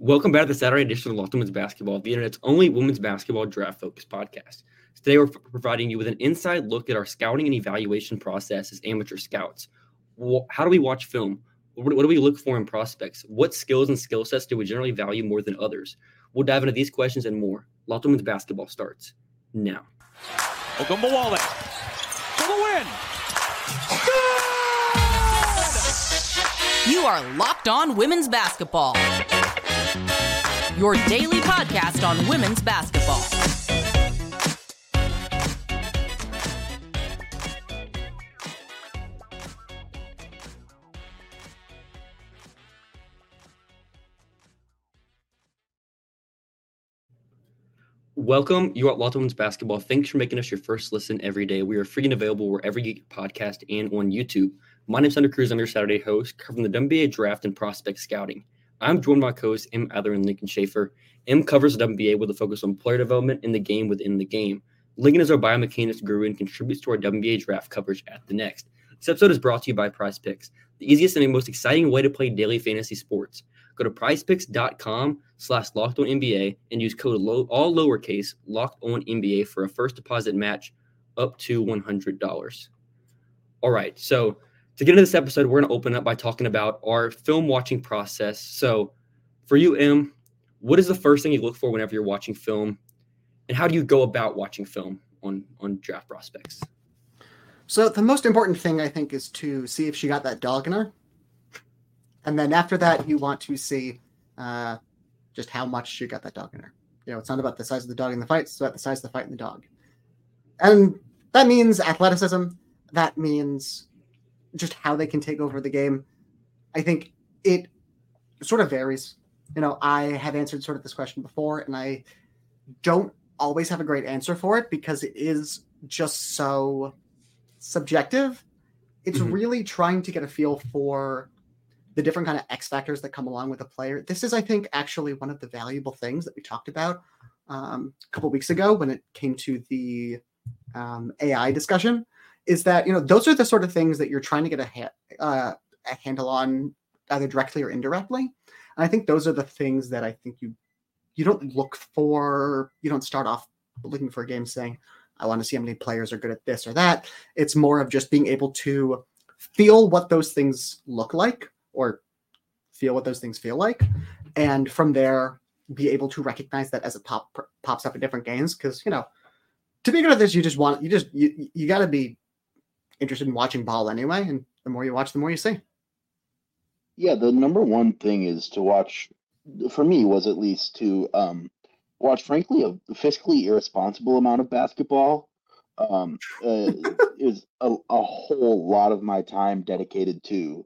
Welcome back to the Saturday edition of Locked On Women's Basketball, the internet's only women's basketball draft focused podcast. Today, we're providing you with an inside look at our scouting and evaluation process as amateur scouts. How do we watch film? What do we look for in prospects? What skills and skill sets do we generally value more than others? We'll dive into these questions and more. Locked On Women's Basketball starts now. Ogunbowale for the win. Good! You are Locked On Women's Basketball your daily podcast on women's basketball. Welcome. You are Locked Women's Basketball. Thanks for making us your first listen every day. We are free and available wherever you get podcast and on YouTube. My name is Hunter Cruse. I'm your Saturday host, covering the WNBA draft and prospect scouting. I'm joined by co-hosts Em Adler and Lincoln Shafer. Em covers the WNBA with a focus on player development in the game within the game. Lincoln is our biomechanics guru and contributes to our WNBA draft coverage at the next. This episode is brought to you by Prize Picks, the easiest and most exciting way to play daily fantasy sports. Go to prizepicks.com slash locked on NBA and use code low, all lowercase locked on NBA for a first deposit match up to $100. All right. So to get into this episode, we're going to open up by talking about our film watching process. So, for you, Em, what is the first thing you look for whenever you're watching film, and how do you go about watching film on on draft prospects? So, the most important thing I think is to see if she got that dog in her, and then after that, you want to see uh, just how much she got that dog in her. You know, it's not about the size of the dog in the fight; it's about the size of the fight in the dog, and that means athleticism. That means just how they can take over the game. I think it sort of varies. You know, I have answered sort of this question before, and I don't always have a great answer for it because it is just so subjective. It's mm-hmm. really trying to get a feel for the different kind of X factors that come along with a player. This is, I think, actually one of the valuable things that we talked about um, a couple weeks ago when it came to the um, AI discussion is that you know those are the sort of things that you're trying to get a, ha- uh, a handle on either directly or indirectly. And i think those are the things that i think you you don't look for you don't start off looking for a game saying i want to see how many players are good at this or that. It's more of just being able to feel what those things look like or feel what those things feel like. And from there be able to recognize that as it pop pops up in different games because you know to be good at this you just want you just you, you got to be interested in watching ball anyway. And the more you watch, the more you see. Yeah, the number one thing is to watch. For me, was at least to um, watch, frankly, a fiscally irresponsible amount of basketball. Um, uh, is a, a whole lot of my time dedicated to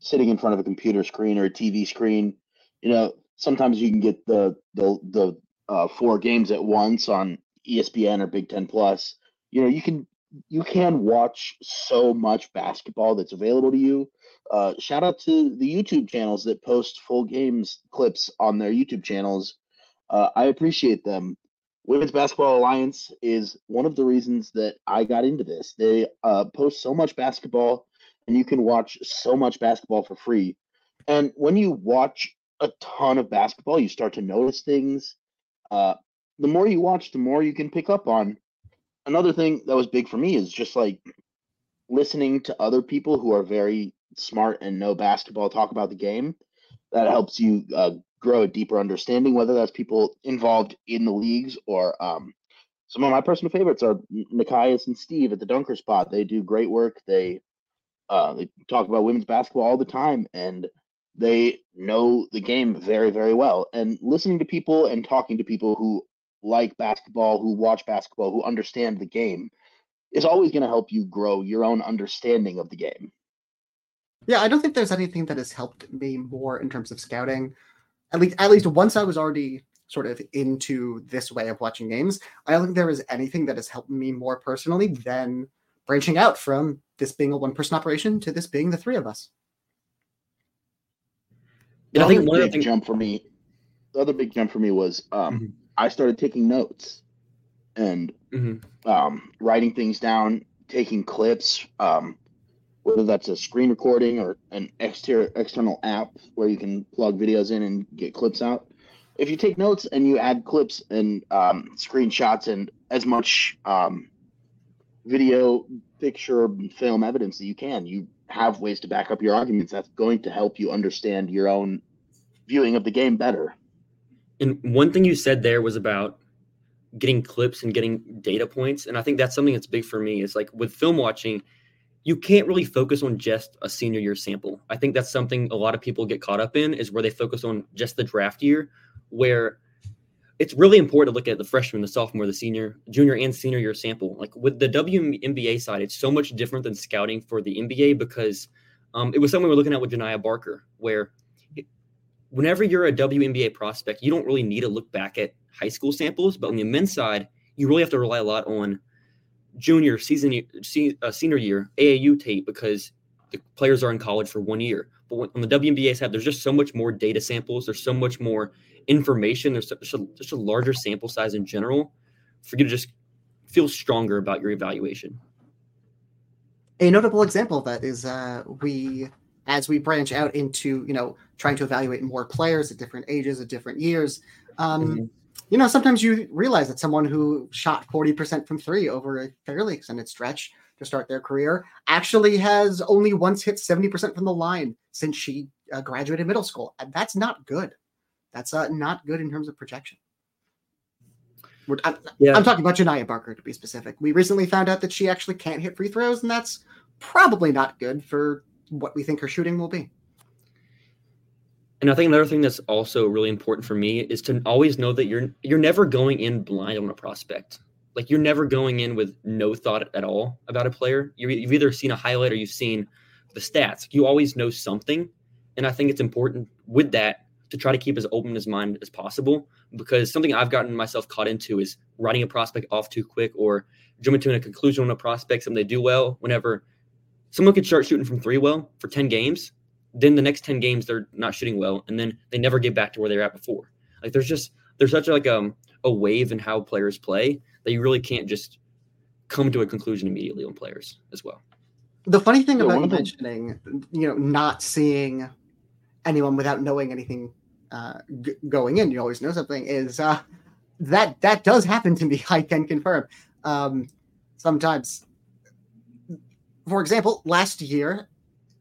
sitting in front of a computer screen or a TV screen. You know, sometimes you can get the the the uh, four games at once on ESPN or Big Ten Plus. You know, you can you can watch so much basketball that's available to you. Uh, shout out to the YouTube channels that post full games clips on their YouTube channels. Uh, I appreciate them. Women's Basketball Alliance is one of the reasons that I got into this. They uh, post so much basketball, and you can watch so much basketball for free. And when you watch a ton of basketball, you start to notice things. Uh, the more you watch, the more you can pick up on another thing that was big for me is just like listening to other people who are very smart and know basketball talk about the game. That helps you uh, grow a deeper understanding, whether that's people involved in the leagues or um, some of my personal favorites are Nekias and Steve at the Dunker Spot. They do great work. They uh, they talk about women's basketball all the time, and they know the game very, very well. And listening to people and talking to people who like basketball, who watch basketball, who understand the game, is always going to help you grow your own understanding of the game. Yeah, I don't think there's anything that has helped me more in terms of scouting. At least, at least once I was already sort of into this way of watching games, I don't think there is anything that has helped me more personally than branching out from this being a one-person operation to this being the three of us. The I think one big jump for me, the other big jump for me was um, mm-hmm. I started taking notes and mm-hmm. um, writing things down, taking clips, um, whether that's a screen recording or an exterior external app where you can plug videos in and get clips out. if you take notes and you add clips and um, screenshots and as much um, video, picture, film evidence that you can, you have ways to back up your arguments. That's going to help you understand your own viewing of the game better. And one thing you said there was about getting clips and getting data points. And I think that's something that's big for me. Is like with film watching, you can't really focus on just a senior year sample. I think that's something a lot of people get caught up in is where they focus on just the draft year, where it's really important to look at the freshman, the sophomore, the senior, junior, and senior year sample. Like with the WNBA side, it's so much different than scouting for the NBA because um, it was something we are looking at with Janiah Barker, where whenever you're a WNBA prospect, you don't really need to look back at high school samples, but on the men's side, you really have to rely a lot on junior season, uh, senior year AAU tape because the players are in college for one year. But on the WNBA side, there's just so much more data samples. There's so much more information. There's such a, just a larger sample size in general for you to just feel stronger about your evaluation. A notable example of that is uh, we, as we branch out into you know trying to evaluate more players at different ages, at different years. Um, mm-hmm you know, sometimes you realize that someone who shot 40% from three over a fairly extended stretch to start their career actually has only once hit 70% from the line since she uh, graduated middle school. And that's not good. That's uh, not good in terms of projection. I'm, yeah. I'm talking about Janiah Barker to be specific. We recently found out that she actually can't hit free throws, and that's probably not good for what we think her shooting will be. And I think another thing that's also really important for me is to always know that you're you're never going in blind on a prospect. Like you're never going in with no thought at all about a player. you have either seen a highlight or you've seen the stats. You always know something, and I think it's important with that to try to keep as open as mind as possible. Because something I've gotten myself caught into is writing a prospect off too quick or jumping to a conclusion on a prospect, something they do well. Whenever someone could start shooting from three well for ten games, then the next 10 games they're not shooting well and then they never get back to where they were at before. Like there's just there's such a, like um a wave in how players play that you really can't just come to a conclusion immediately on players as well. The funny thing yeah, about you mentioning you know not seeing anyone without knowing anything uh, g- going in you always know something is uh, that that does happen to me i can confirm. Um, sometimes for example last year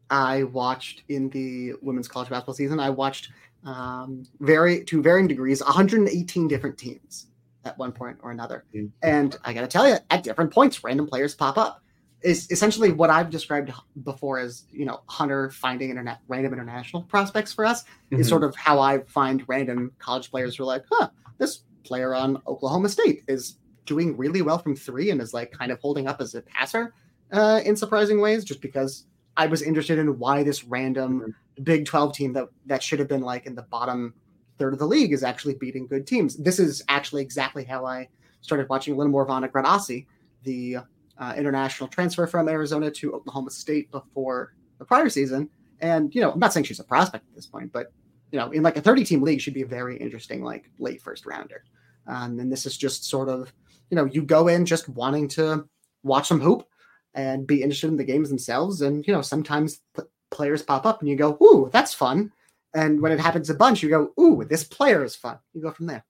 I watched in the women's college basketball season. I watched um, very to varying degrees 118 different teams at one point or another. Mm-hmm. And I got to tell you, at different points, random players pop up. Is essentially what I've described before as you know Hunter finding internet random international prospects for us mm-hmm. is sort of how I find random college players who are like, huh, this player on Oklahoma State is doing really well from three and is like kind of holding up as a passer uh, in surprising ways, just because I was interested in why this random mm-hmm. Big 12 team that that should have been like in the bottom third of the league is actually beating good teams. This is actually exactly how I started watching a little more of Anna Gret Asi, the uh, international transfer from Arizona to Oklahoma State before the prior season. And you know, I'm not saying she's a prospect at this point, but you know, in like a 30 team league, she'd be a very interesting like late first rounder. Um, and this is just sort of, you know, you go in just wanting to watch some hoop and be interested in the games themselves. And you know, sometimes p- players pop up and you go, "Ooh, that's fun." And when it happens a bunch, you go, "Ooh, this player is fun." You go from there.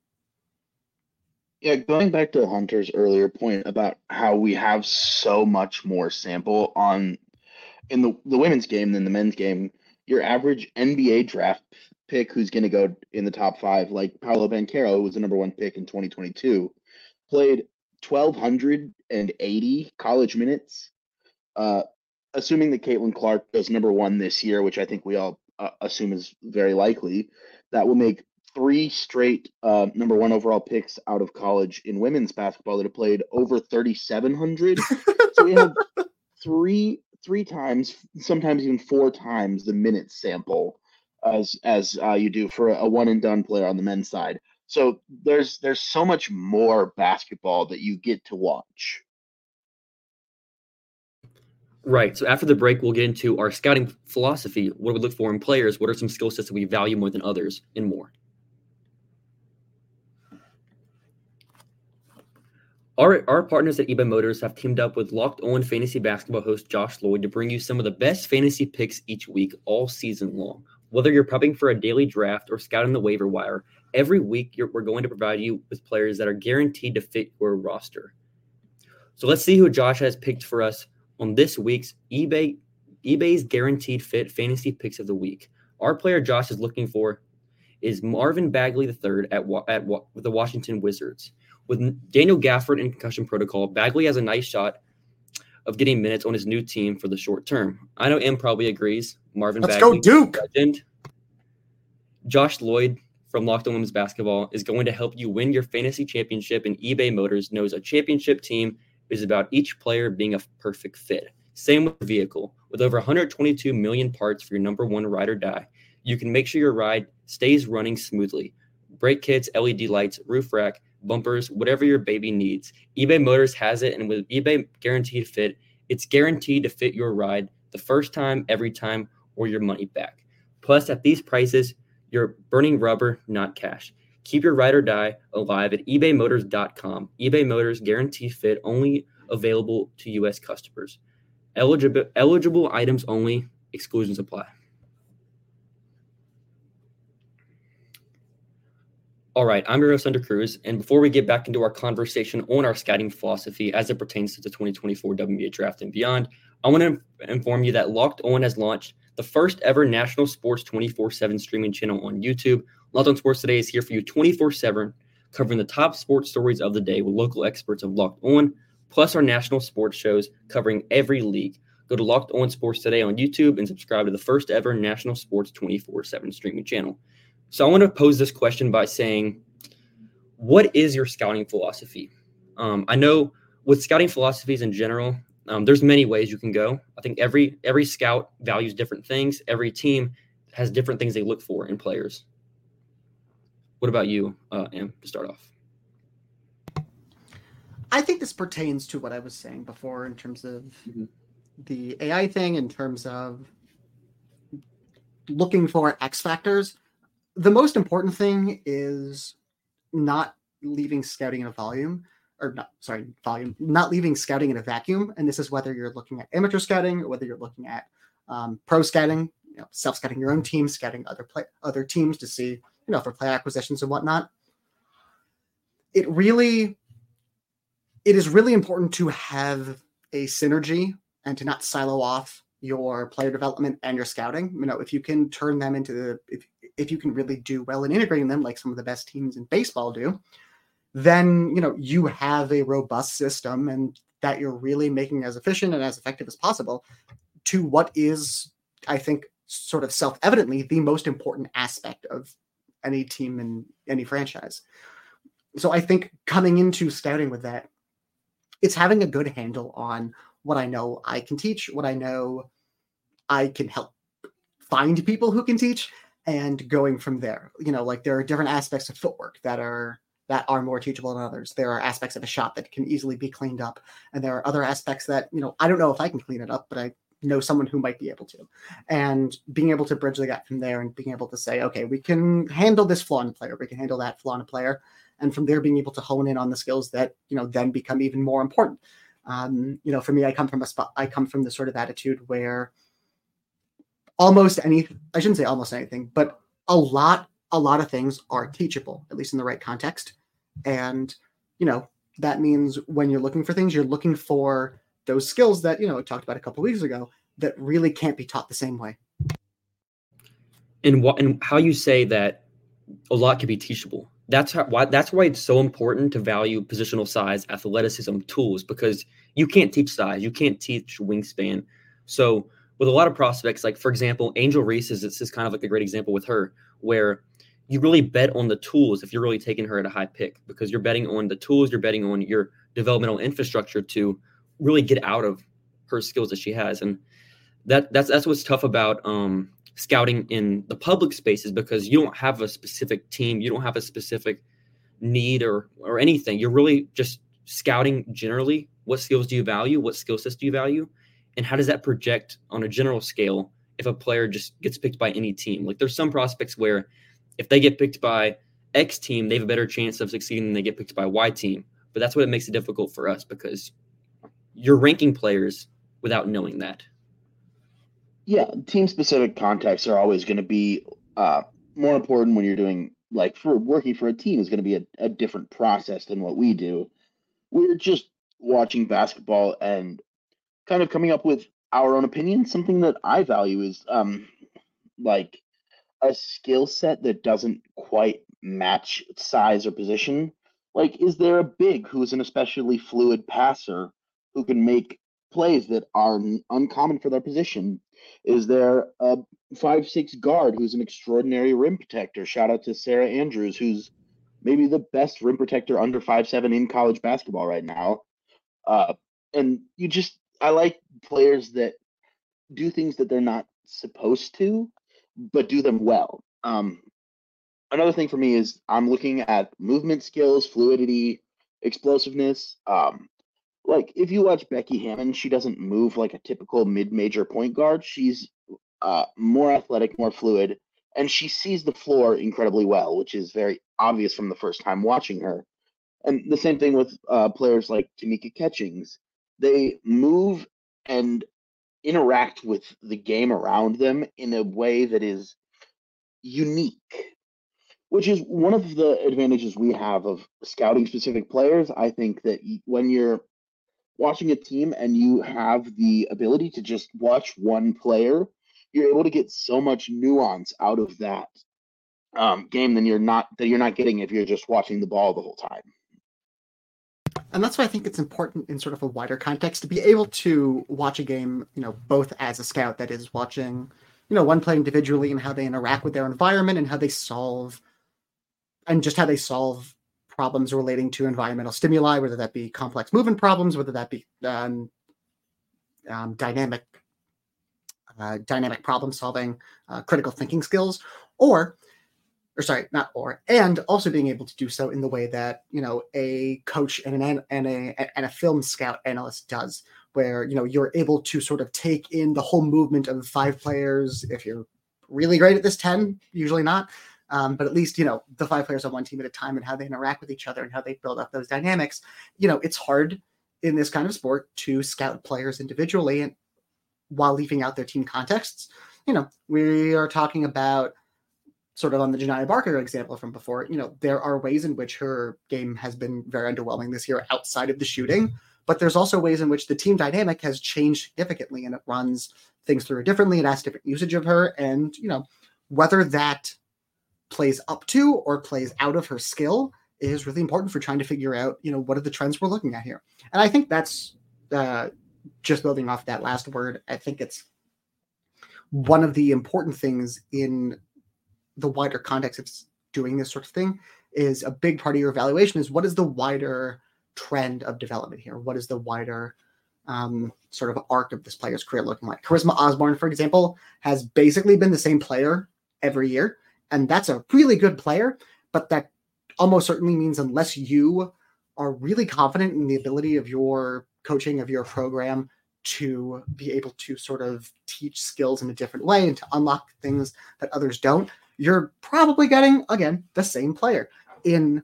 Yeah, going back to Hunter's earlier point about how we have so much more sample on in the, the women's game than the men's game. Your average NBA draft pick who's going to go in the top five, like Paolo Banchero, who was the number one pick in 2022, played 1,280 college minutes. Uh, assuming that Caitlin Clark goes number one this year, which I think we all uh, assume is very likely, that will make three straight uh, number one overall picks out of college in women's basketball that have played over 3,700. so we have three three times, sometimes even four times the minute sample as as uh, you do for a one and done player on the men's side. So there's there's so much more basketball that you get to watch. Right. So after the break, we'll get into our scouting philosophy. What do we look for in players? What are some skill sets that we value more than others, and more. Our, our partners at eBay Motors have teamed up with Locked On Fantasy Basketball host Josh Lloyd to bring you some of the best fantasy picks each week all season long. Whether you're prepping for a daily draft or scouting the waiver wire, every week we're going to provide you with players that are guaranteed to fit your roster. So let's see who Josh has picked for us on this week's eBay eBay's guaranteed fit fantasy picks of the week. Our player Josh is looking for is Marvin Bagley III at at the Washington Wizards. With Daniel Gafford in concussion protocol, Bagley has a nice shot of getting minutes on his new team for the short term. I know Em probably agrees. Marvin Let's Bagley, go Duke. Legend. Josh Lloyd from Locked On Women's Basketball is going to help you win your fantasy championship, and eBay Motors knows a championship team is about each player being a perfect fit. Same with vehicle. With over 122 million parts for your number one ride or die, you can make sure your ride stays running smoothly. Brake kits, LED lights, roof rack, bumpers, whatever your baby needs. eBay Motors has it, and with eBay Guaranteed Fit, it's guaranteed to fit your ride the first time, every time, or your money back. Plus, at these prices, you're burning rubber, not cash. Keep your ride or die alive at ebaymotors.com. eBay Motors Guaranteed Fit only available to U.S. customers. Eligible, eligible items only, exclusions apply. All right, I'm your host, Cruse. And before we get back into our conversation on our scouting philosophy as it pertains to the 2024 WNBA draft and beyond, I want to inform you that Locked On has launched the first ever national sports 24 7 streaming channel on YouTube. Locked On Sports Today is here for you 24 7, covering the top sports stories of the day with local experts of Locked On, plus our national sports shows covering every league. Go to Locked On Sports Today on YouTube and subscribe to the first ever national sports 24 7 streaming channel. So I want to pose this question by saying, what is your scouting philosophy? Um, I know with scouting philosophies in general, um, there's many ways you can go. I think every every scout values different things. Every team has different things they look for in players. What about you, uh, Em, to start off? I think this pertains to what I was saying before in terms of Mhm. the AI thing, in terms of looking for X factors. The most important thing is not leaving scouting in a volume, or not, sorry, volume, not leaving scouting in a vacuum. And this is whether you're looking at amateur scouting or whether you're looking at um, pro scouting, you know, self scouting your own team, scouting other play, other teams to see, you know, for player acquisitions and whatnot. It really it is really important to have a synergy and to not silo off your player development and your scouting. You know, if you can turn them into the if if you can really do well in integrating them, like some of the best teams in baseball do, then you know you have a robust system and that you're really making as efficient and as effective as possible to what is, I think, sort of self-evidently the most important aspect of any team in any franchise. So I think coming into scouting with that it's having a good handle on what I know I can teach, what I know I can help find people who can teach, and going from there. You know, like there are different aspects of footwork that are that are more teachable than others. There are aspects of a shot that can easily be cleaned up, and there are other aspects that you know I don't know if I can clean it up, but I know someone who might be able to. And being able to bridge the gap from there and being able to say, okay, we can handle this flaw in a player, we can handle that flaw in a player, and from there being able to hone in on the skills that you know then become even more important um, you know for me i come from a spot i come from the sort of attitude where almost any i shouldn't say almost anything but a lot a lot of things are teachable at least in the right context and you know that means when you're looking for things you're looking for those skills that you know I talked about a couple weeks ago that really can't be taught the same way. And what and how you say that a lot can be teachable. That's how, why that's why it's so important to value positional size, athleticism, tools because you can't teach size, you can't teach wingspan. So with a lot of prospects, like for example, Angel Reese is this is kind of like a great example with her, where you really bet on the tools if you're really taking her at a high pick because you're betting on the tools, you're betting on your developmental infrastructure to really get out of her skills that she has, and that that's that's what's tough about um, scouting in the public spaces because you don't have a specific team, you don't have a specific need or or anything. You're really just scouting generally. What skills do you value? What skill sets do you value? And how does that project on a general scale if a player just gets picked by any team? Like there's some prospects where if they get picked by X team, they have a better chance of succeeding than they get picked by Y team. But that's what it makes it difficult for us because you're ranking players without knowing that. Yeah, team specific contexts are always going to be uh, more important when you're doing like for working for a team is going to be a, a different process than what we do. We're just watching basketball and kind of coming up with our own opinions. Something that I value is um like a skill set that doesn't quite match size or position. Like, is there a big who's an especially fluid passer who can make plays that are uncommon for their position? Is there a five six guard who's an extraordinary rim protector? Shout out to Sarah Andrews, who's maybe the best rim protector under five seven in college basketball right now. Uh, and you just I like players that do things that they're not supposed to, but do them well. Um, another thing for me is I'm looking at movement skills, fluidity, explosiveness. Um, like if you watch Becky Hammon, she doesn't move like a typical mid-major point guard. She's uh, more athletic, more fluid, and she sees the floor incredibly well, which is very obvious from the first time watching her. And the same thing with uh, players like Tamika Catchings. They move and interact with the game around them in a way that is unique, which is one of the advantages we have of scouting specific players. I think that when you're watching a team and you have the ability to just watch one player, you're able to get so much nuance out of that um, game than you're not that you're not getting if you're just watching the ball the whole time and that's why I think it's important in sort of a wider context to be able to watch a game, you know, both as a scout that is watching, you know, one player individually and how they interact with their environment and how they solve, and just how they solve problems relating to environmental stimuli, whether that be complex movement problems, whether that be um, um, dynamic, uh, dynamic problem solving, uh, critical thinking skills, or or sorry, not or, and also being able to do so in the way that you know a coach and an and a and a film scout analyst does, where you know you're able to sort of take in the whole movement of five players. If you're really great at this, ten, usually not, um, but at least you know the five players on one team at a time and how they interact with each other and how they build up those dynamics. You know, it's hard in this kind of sport to scout players individually and while leaving out their team contexts. You know, we are talking about sort of on the Janiah Barker example from before, you know, there are ways in which her game has been very underwhelming this year outside of the shooting, but there's also ways in which the team dynamic has changed significantly and it runs things through differently. It has different usage of her. And, you know, whether that plays up to or plays out of her skill is really important for trying to figure out, you know, what are the trends we're looking at here. And I think that's uh, just building off that last word. I think it's one of the important things in the wider context of doing this sort of thing is a big part of your evaluation is what is the wider trend of development here? What is the wider um, sort of arc of this player's career looking like? Charisma Osborne, for example, has basically been the same player every year, and that's a really good player, but that almost certainly means unless you are really confident in the ability of your coaching of your program to be able to sort of teach skills in a different way and to unlock things that others don't you're probably getting again the same player. In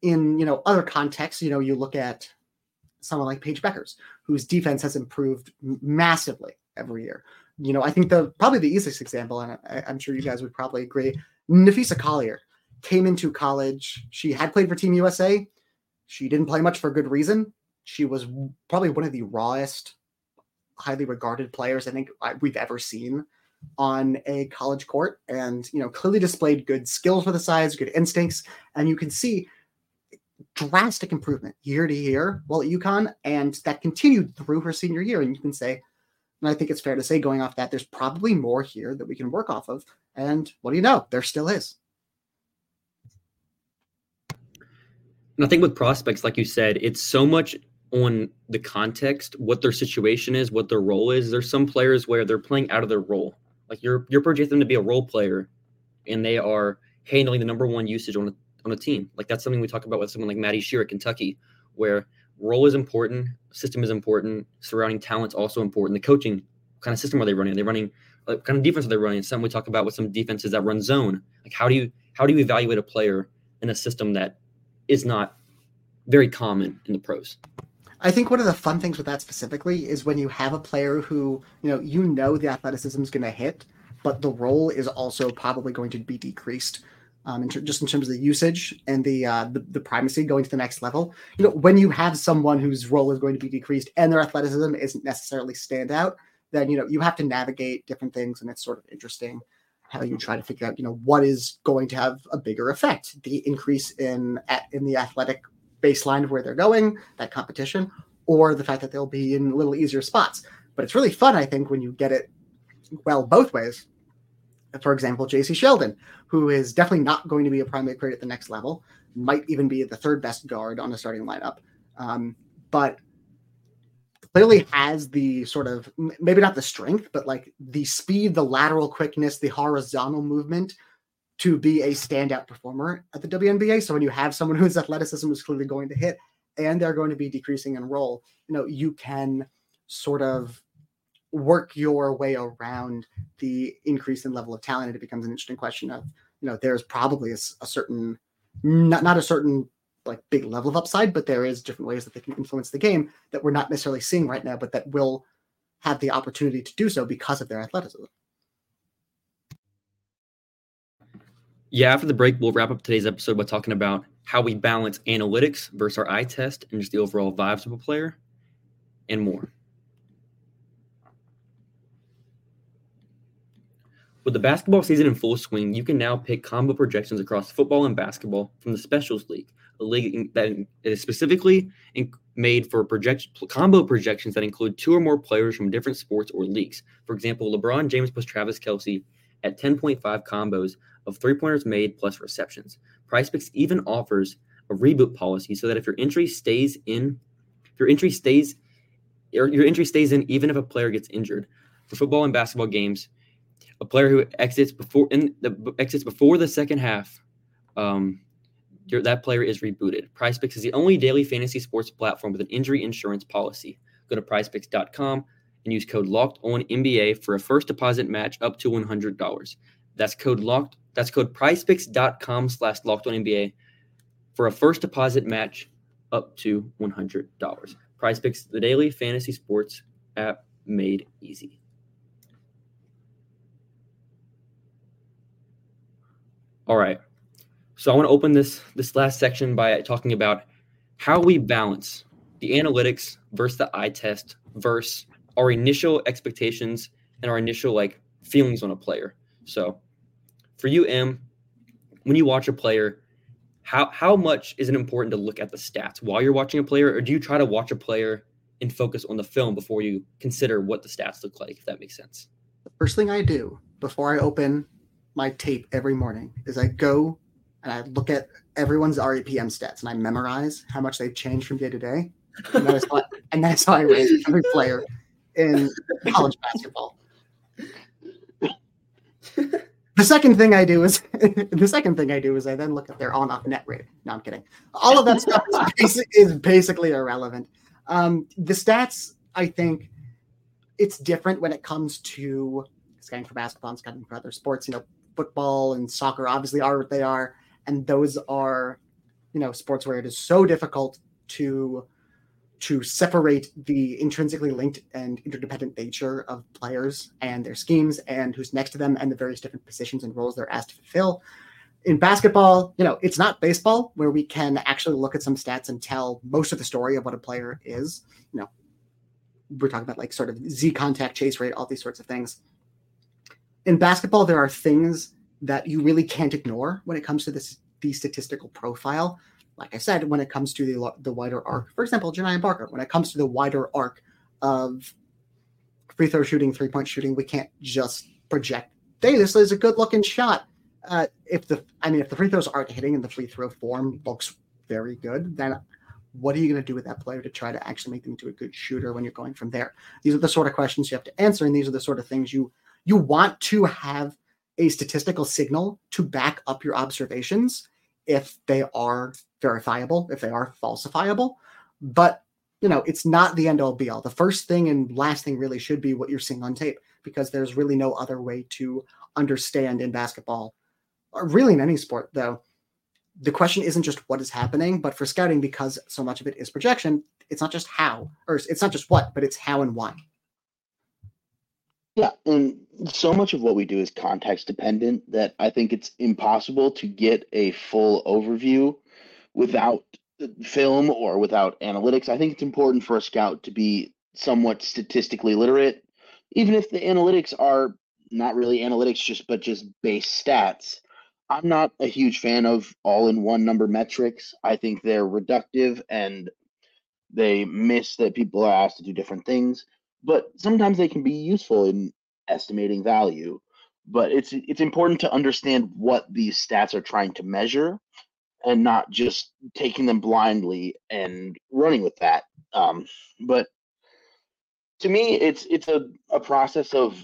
in you know other contexts you know you look at someone like Paige Bueckers whose defense has improved massively every year. You know i think the probably the easiest example and I, i'm sure you guys would probably agree Napheesa Collier came into college. She had played for team usa she didn't play much for good reason. She was probably one of the rawest highly regarded players i think we've ever seen on a college court and you know clearly displayed good skills for the size good instincts and you can see drastic improvement year to year while at UConn and that continued through her senior year. And you can say and I think it's fair to say going off that there's probably more here that we can work off of. And what do you know? There still is. And I think with prospects like you said it's so much on the context what their situation is what their role is. There's some players where they're playing out of their role like you're you're projecting them to be a role player, and they are handling the number one usage on a, on a team. Like that's something we talk about with someone like Maddie Scherr at Kentucky, where role is important, system is important, surrounding talent's also important. The coaching kind of system are they running? Are they running uh, what kind of defense are they running? Some we talk about with some defenses that run zone. Like how do you how do you evaluate a player in a system that is not very common in the pros? I think one of the fun things with that specifically is when you have a player who, you know, you know the athleticism is going to hit, but the role is also probably going to be decreased. Um, in ter- just in terms of the usage and the, uh, the the primacy going to the next level, you know, when you have someone whose role is going to be decreased and their athleticism isn't necessarily stand out, then you know you have to navigate different things, and it's sort of interesting how you try to figure out, you know, what is going to have a bigger effect: the increase in at, in the athletic baseline of where they're going, that competition, or the fact that they'll be in little easier spots. But it's really fun, I think, when you get it well both ways. For example, Jacy Sheldon, who is definitely not going to be a primary creator at the next level, might even be the third best guard on a starting lineup. Um, but clearly has the sort of maybe not the strength, but like the speed, the lateral quickness, the horizontal movement to be a standout performer at the WNBA. So when you have someone whose athleticism is clearly going to hit and they're going to be decreasing in role, you know, you can sort of work your way around the increase in level of talent. And it becomes an interesting question of, you know, there's probably a, a certain, not, not a certain like big level of upside, but there is different ways that they can influence the game that we're not necessarily seeing right now, but that will have the opportunity to do so because of their athleticism. Yeah, after the break, we'll wrap up today's episode by talking about how we balance analytics versus our eye test and just the overall vibes of a player and more. With the basketball season in full swing, you can now pick combo projections across football and basketball from the Specials League, a league that is specifically made for project, combo projections that include two or more players from different sports or leagues. For example, LeBron James plus Travis Kelce at 10.5 combos of three pointers made plus receptions. PrizePicks even offers a reboot policy so that if your entry stays in, if your entry stays, or your entry stays in even if a player gets injured. For football and basketball games, a player who exits before in the exits before the second half, um, that player is rebooted. PrizePicks is the only daily fantasy sports platform with an injury insurance policy. Go to PrizePicks.com and use code Locked On NBA for a first deposit match up to one hundred dollars. That's code Locked that's code prizepicks.com slash locked on NBA for a first deposit match up to $100. PrizePicks, the daily fantasy sports app made easy. All right. So I want to open this this last section by talking about how we balance the analytics versus the eye test versus our initial expectations and our initial like feelings on a player. So for you, Em, when you watch a player, how how much is it important to look at the stats while you're watching a player, or do you try to watch a player and focus on the film before you consider what the stats look like? If that makes sense. The first thing I do before I open my tape every morning is I go and I look at everyone's REPM stats and I memorize how much they've changed from day to day. And that's how I, and that's how I every player in college basketball. The second thing I do is the second thing I do is I then look at their on-off net rate. No, I'm kidding. All of that stuff is, basic, is basically irrelevant. Um, the stats, I think, it's different when it comes to scouting for basketball and scanning for other sports. You know, football and soccer obviously are what they are, and those are, you know, sports where it is so difficult to to separate the intrinsically linked and interdependent nature of players and their schemes and who's next to them and the various different positions and roles they're asked to fulfill. In basketball, you know, it's not baseball where we can actually look at some stats and tell most of the story of what a player is. You know, we're talking about like sort of Z contact, chase rate, all these sorts of things. In basketball, there are things that you really can't ignore when it comes to this the statistical profile like I said, when it comes to the the wider arc, for example, Janiah Barker, when it comes to the wider arc of free throw shooting, three point shooting, we can't just project. Hey, this is a good looking shot. Uh, if the, I mean, if the free throws aren't hitting and the free throw form looks very good, then what are you going to do with that player to try to actually make them into a good shooter when you're going from there? These are the sort of questions you have to answer, and these are the sort of things you you want to have a statistical signal to back up your observations if they are verifiable, if they are falsifiable. But you know, it's not the end all be all. The first thing and last thing really should be what you're seeing on tape, because there's really no other way to understand in basketball, or really in any sport, though, the question isn't just what is happening, but for scouting, because so much of it is projection, it's not just how, or it's not just what, but it's how and why. Yeah, and so much of what we do is context dependent that I think it's impossible to get a full overview without film or without analytics. I think it's important for a scout to be somewhat statistically literate, even if the analytics are not really analytics, just but just base stats. I'm not a huge fan of all-in-one number metrics. I think they're reductive and they miss that people are asked to do different things. But sometimes they can be useful in estimating value. But it's it's important to understand what these stats are trying to measure and not just taking them blindly and running with that. Um, but to me, it's it's a, a process of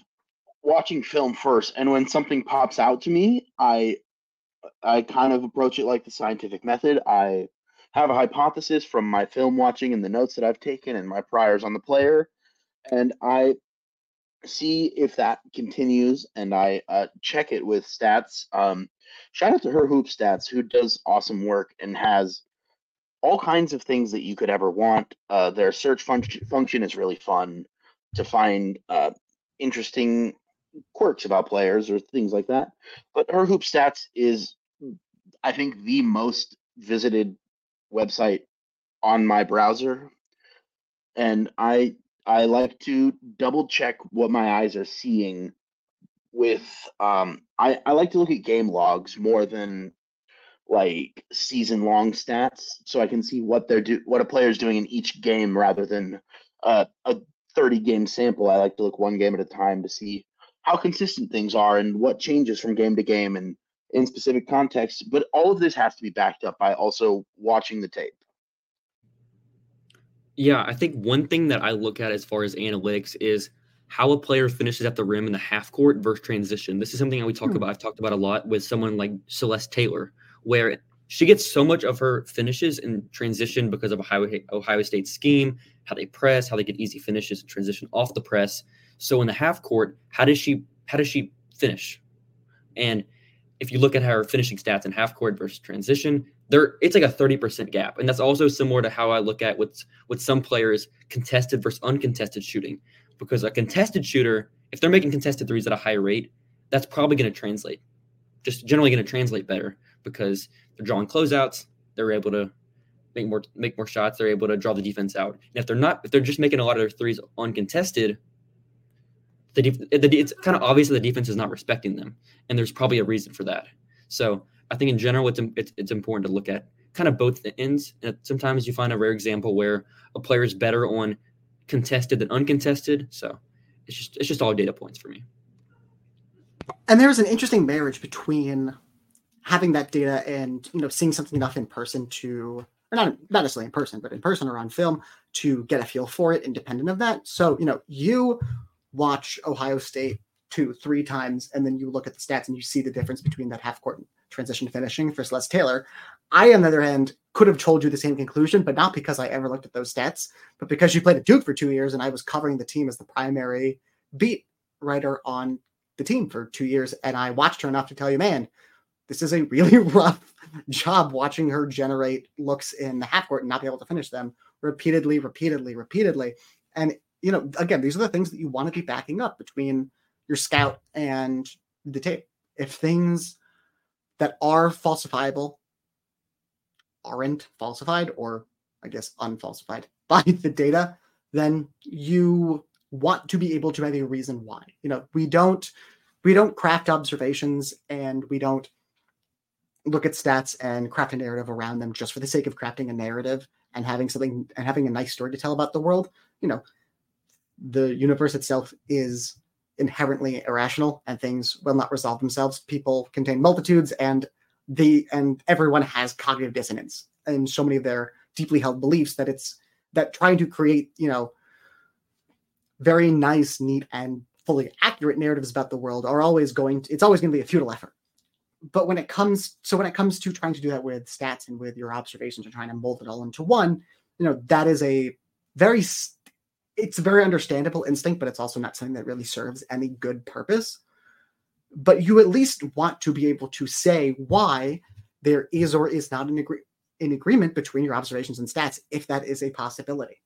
watching film first, and when something pops out to me, I I kind of approach it like the scientific method. I have a hypothesis from my film watching and the notes that I've taken and my priors on the player, and I see if that continues and I uh, check it with stats. Um, shout out to her hoop stats who does awesome work and has all kinds of things that you could ever want. Uh, their search function function is really fun to find uh, interesting quirks about players or things like that. But her hoop stats is, I think, the most visited website on my browser, and I I like to double check what my eyes are seeing with um I, I like to look at game logs more than like season long stats so I can see what they're do what a player's doing in each game rather than uh, a 30 game sample. I like to look one game at a time to see how consistent things are and what changes from game to game and in specific contexts. But all of this has to be backed up by also watching the tape. Yeah, I think one thing that I look at as far as analytics is how a player finishes at the rim in the half court versus transition. This is something that we talk hmm. about. I've talked about a lot with someone like Celeste Taylor, where she gets so much of her finishes in transition because of Ohio, Ohio State scheme, how they press, how they get easy finishes and transition off the press. So in the half court, how does she how does she finish? And if you look at her finishing stats in half court versus transition, there it's like a 30% gap. And that's also similar to how I look at with what some players contested versus uncontested shooting. Because a contested shooter, if they're making contested threes at a high rate, that's probably going to translate. Just generally going to translate better because they're drawing closeouts, they're able to make more make more shots, they're able to draw the defense out. And if they're not, if they're just making a lot of their threes uncontested, the, def- the it's kind of obvious that the defense is not respecting them, and there's probably a reason for that. So I think in general, it's, it's, it's important to look at kind of both the ends. And sometimes you find a rare example where a player is better on contested than uncontested. So it's just it's just all data points for me. And there's an interesting marriage between having that data and you know seeing something enough in person to or not not necessarily in person, but in person or on film to get a feel for it, independent of that. So you know you watch Ohio State two, three times, and then you look at the stats and you see the difference between that half court transition finishing for Celeste Taylor. I, on the other hand, could have told you the same conclusion, but not because I ever looked at those stats, but because she played at Duke for two years and I was covering the team as the primary beat writer on the team for two years. And I watched her enough to tell you, man, this is a really rough job watching her generate looks in the half court and not be able to finish them repeatedly, repeatedly, repeatedly. And, you know, again, these are the things that you want to be backing up between your scout and the tape. If things that are falsifiable aren't falsified or I guess unfalsified by the data, then you want to be able to have a reason why. You know, we don't we don't craft observations and we don't look at stats and craft a narrative around them just for the sake of crafting a narrative and having something and having a nice story to tell about the world. You know, the universe itself is inherently irrational and things will not resolve themselves. People contain multitudes and the and everyone has cognitive dissonance in so many of their deeply held beliefs that it's that trying to create, you know, very nice, neat, and fully accurate narratives about the world are always going to it's always going to be a futile effort. But when it comes so when it comes to trying to do that with stats and with your observations and trying to mold it all into one, you know, that is a very it's a very understandable instinct, but it's also not something that really serves any good purpose. But you at least want to be able to say why there is or is not an, agree- an agreement between your observations and stats if that is a possibility.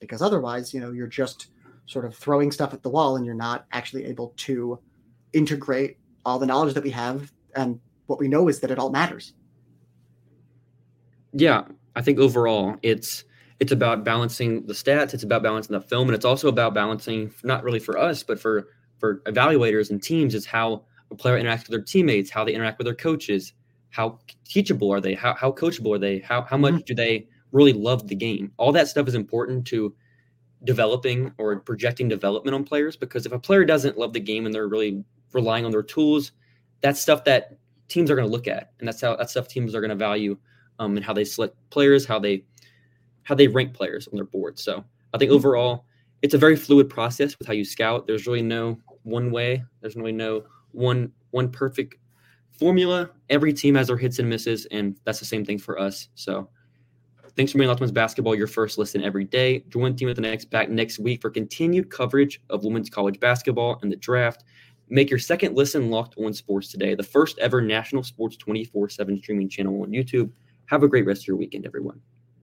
Because otherwise, you know, you're just sort of throwing stuff at the wall and you're not actually able to integrate all the knowledge that we have and what we know is that it all matters. Yeah, I think overall it's it's about balancing the stats, it's about balancing the film, and it's also about balancing not really for us, but for for evaluators and teams is how a player interacts with their teammates, how they interact with their coaches, how teachable are they, how how coachable are they, how how much mm-hmm. do they really love the game. All that stuff is important to developing or projecting development on players because if a player doesn't love the game and they're really relying on their tools, that's stuff that teams are going to look at, and that's how that stuff teams are going to value um, and how they select players, how they how they rank players on their board. So I think overall, it's a very fluid process with how you scout. There's really no one way. There's really no one one perfect formula. Every team has their hits and misses, and that's the same thing for us. So thanks for making Locked Women's Basketball your first listen every day. Join team at the next back next week for continued coverage of women's college basketball and the draft. Make your second listen Locked On Sports today, the first ever national sports 24 7 streaming channel on YouTube. Have a great rest of your weekend, everyone.